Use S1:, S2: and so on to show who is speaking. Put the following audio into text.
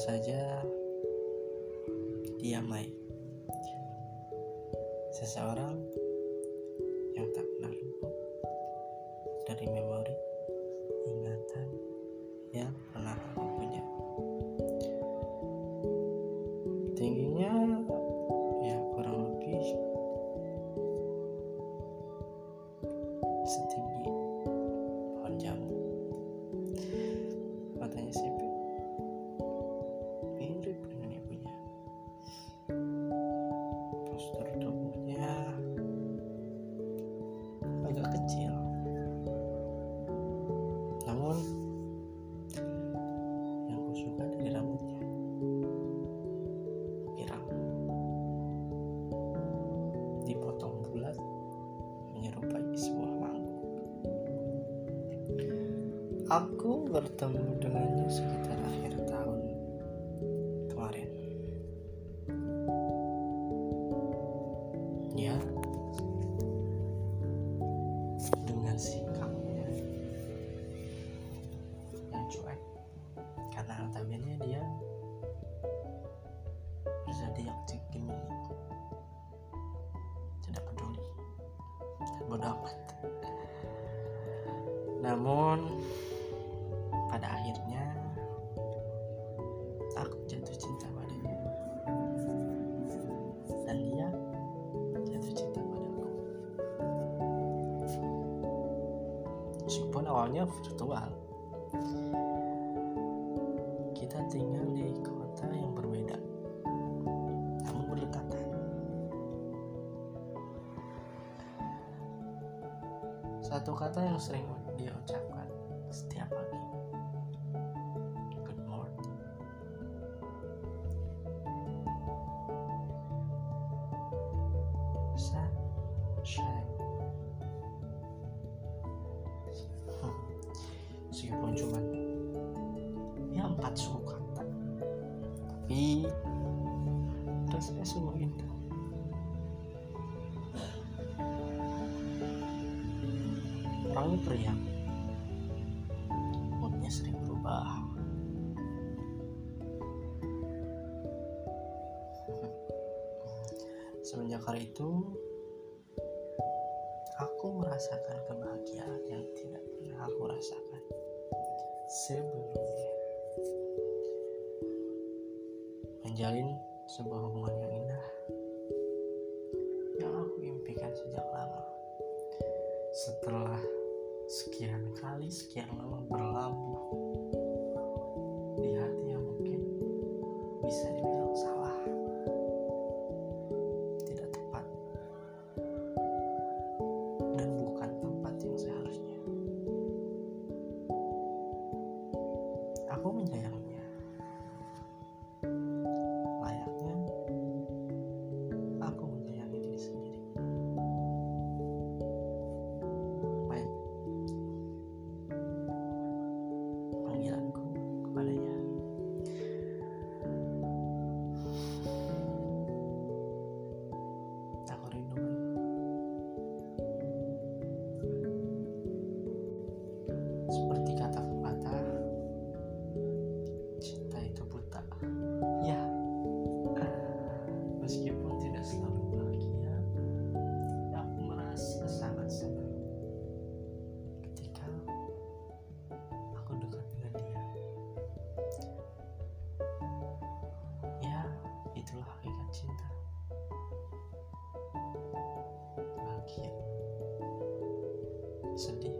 S1: saja dia Mai. Seseorang yang tak pernah luput Aku bertemu dengannya sekitar akhir tahun kemarin. Ya, dengan sikapnya yang cuek, karena notabene dia berzodiak Gemini, tidak peduli, dan bodoh amat. Namun pada akhirnya aku jatuh cinta padanya dan dia jatuh cinta padaku. Meskipun awalnya virtual kita tinggal di kota yang berbeda namun berdekatan. Satu kata yang sering dia ucapkan setiap pagi suku kata tapi rasanya sungguh indah orangnya periang moodnya sering berubah. Semenjak hari itu aku merasakan kebahagiaan yang tidak pernah aku rasakan sebelumnya menjalin sebuah hubungan yang indah yang aku impikan sejak lama. Setelah sekian kali sekian lama Seperti kata pepatah, cinta itu buta. Ya, eh, meskipun tidak selalu bahagia, aku merasa sangat senang ketika aku dekat dengan dia. Ya, itulah hakikat cinta. bahagia sedih